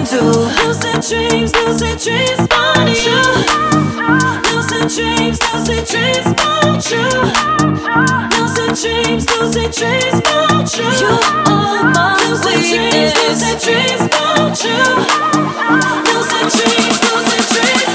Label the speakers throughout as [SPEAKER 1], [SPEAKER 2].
[SPEAKER 1] into
[SPEAKER 2] lucid dreams, lucid dreams, want you. Lucid dreams, lucid dreams, want you. Lucid dreams, lucid dreams, want you. You are my lucid dreams, lucid dreams, want you. Lucid dreams, lucid dreams.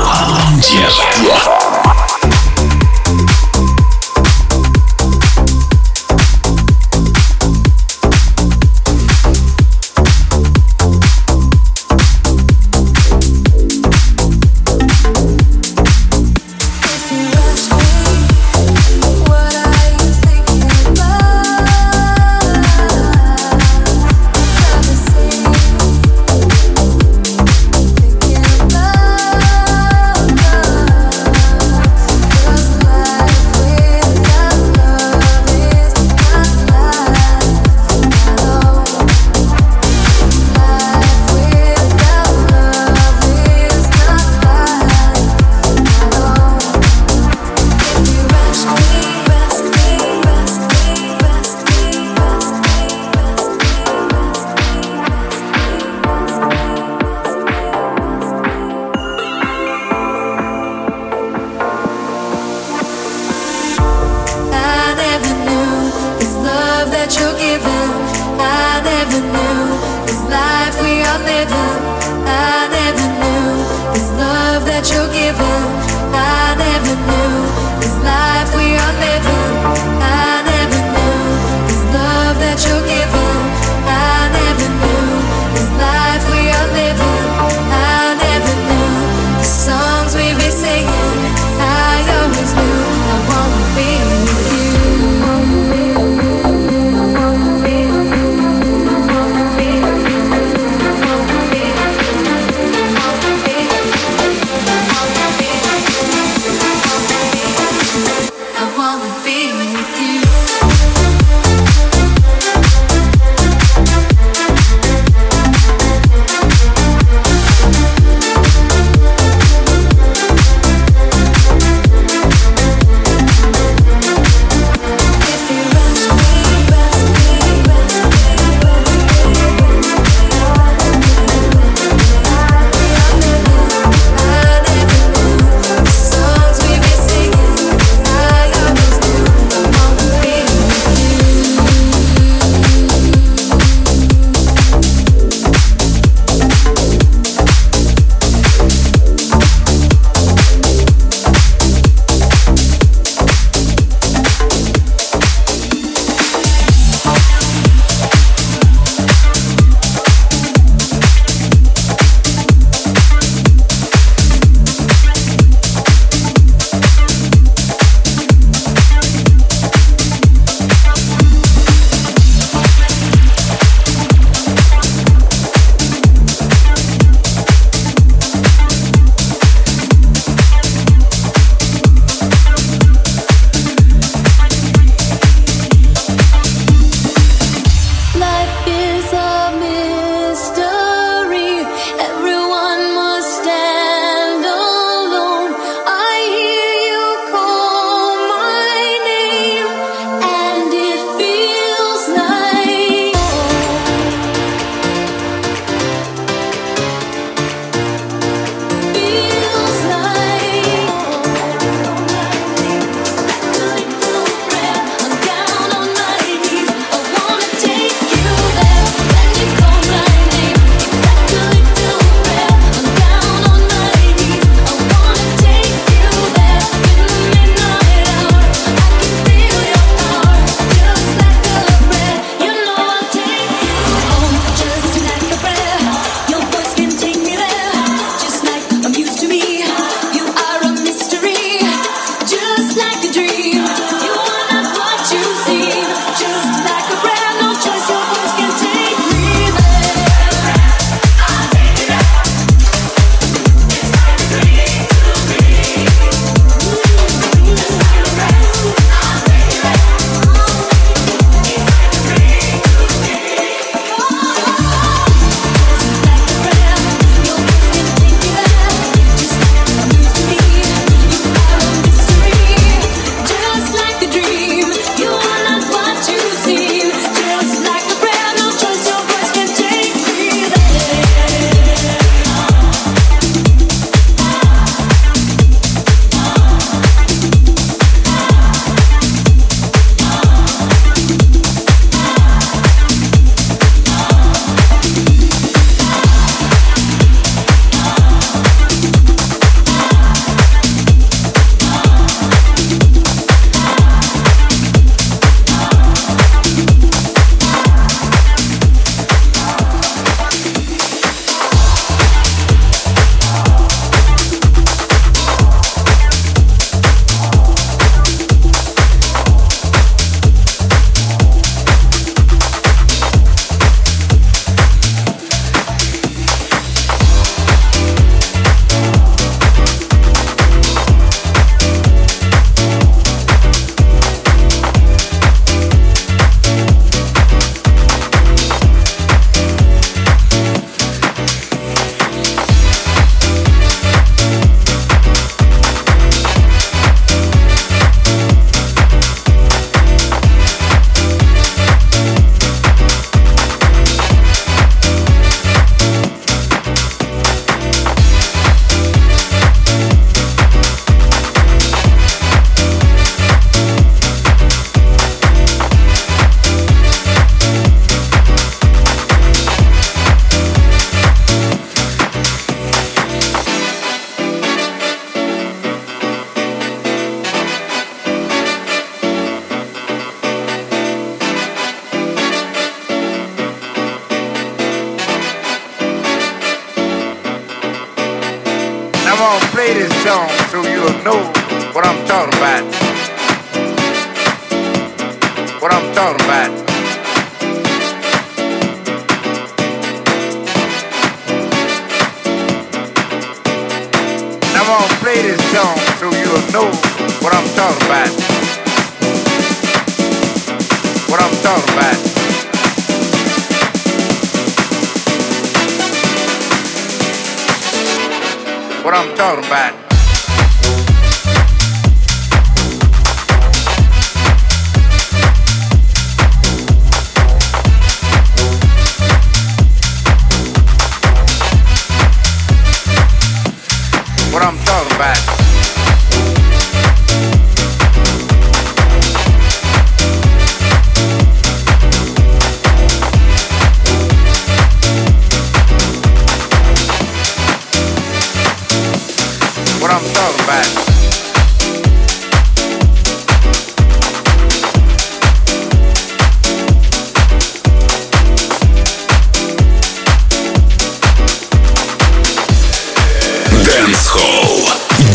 [SPEAKER 1] Ландер.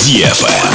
[SPEAKER 1] DFM.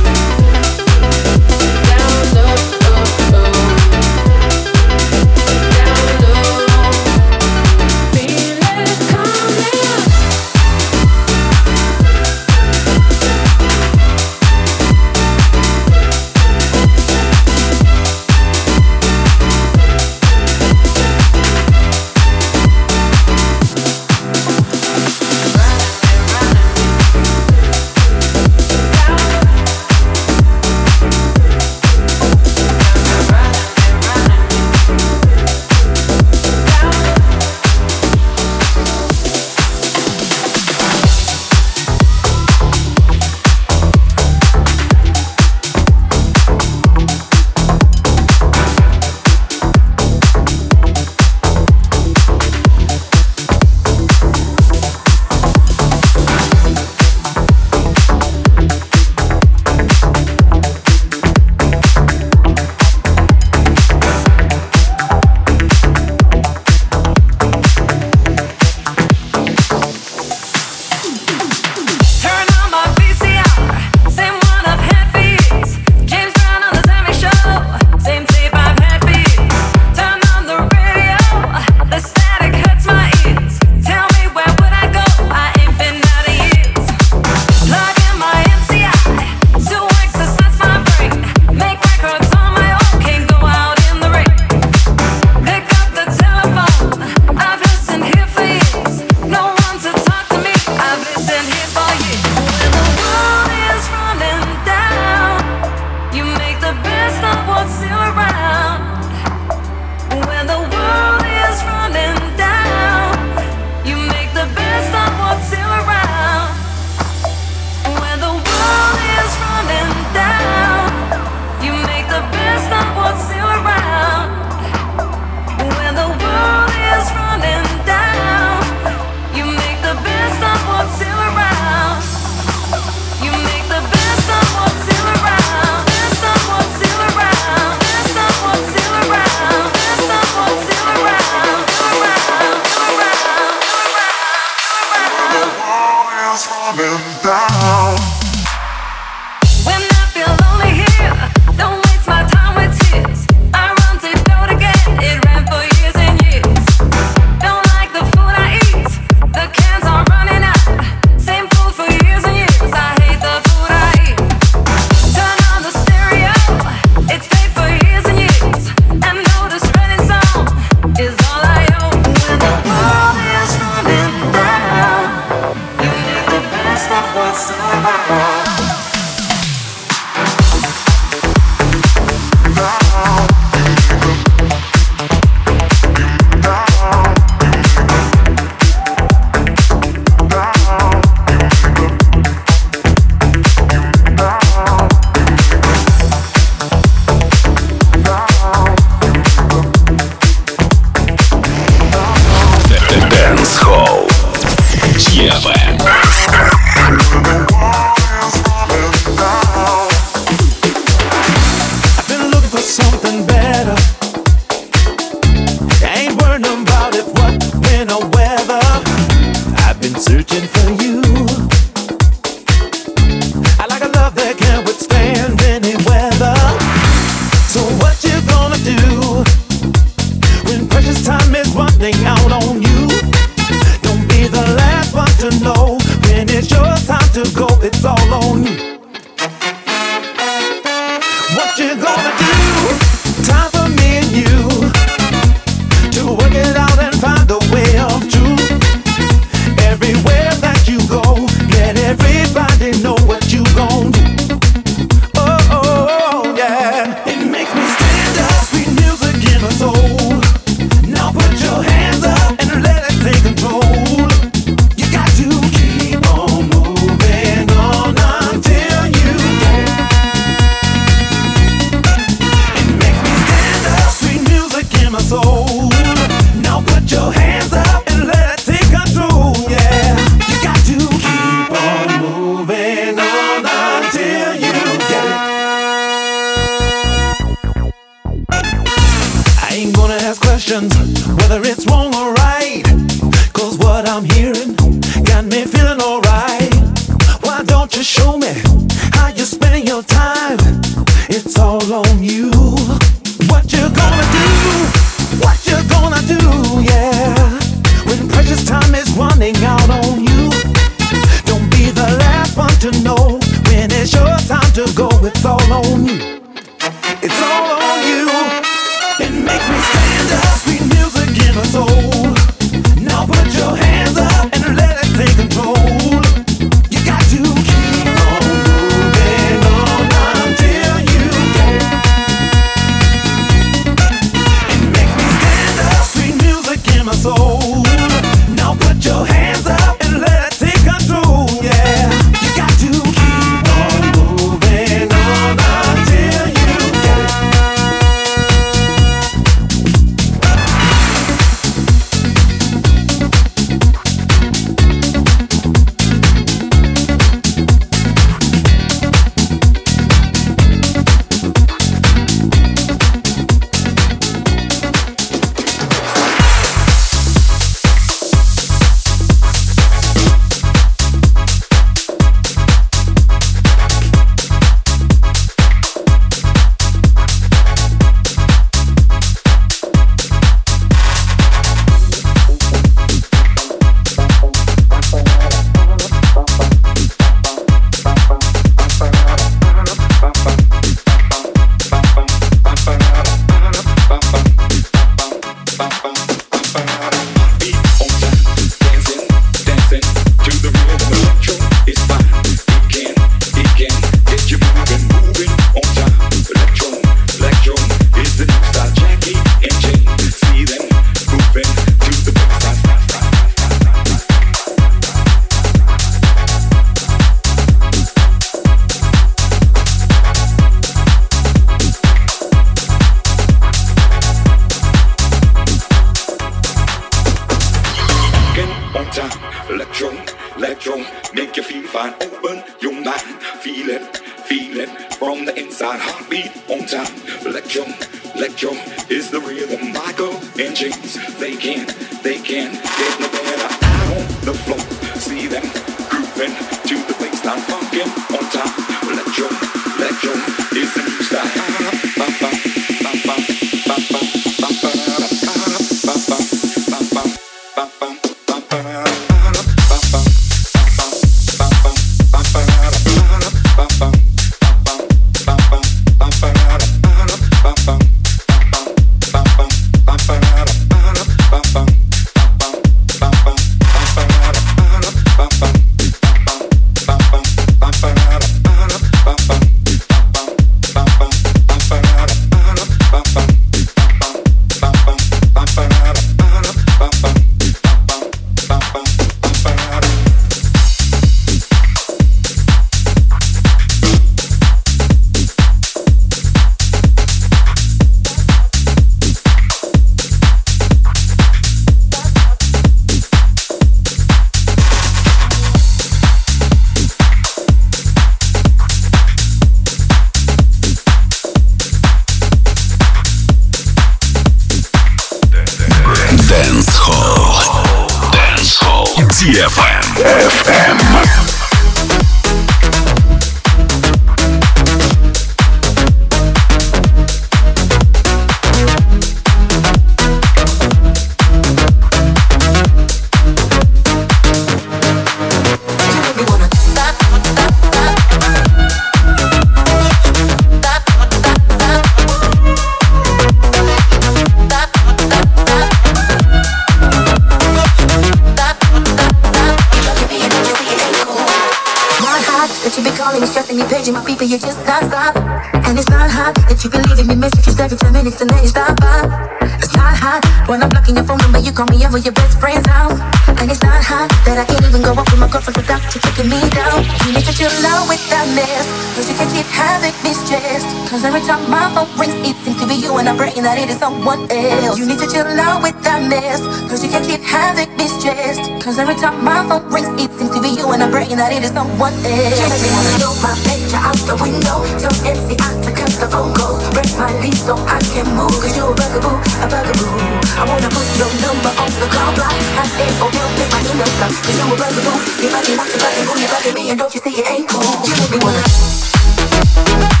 [SPEAKER 3] number on the cloud block. Have it or
[SPEAKER 4] build with my new stuff. Cause you were brand new. You might bugging acting bugging a boo, me, and don't you see it ain't cool? You make me wanna.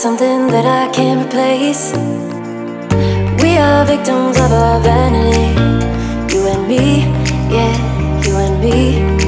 [SPEAKER 1] something that I can't replace. We are victims of our vanity. You and me, yeah, you and me.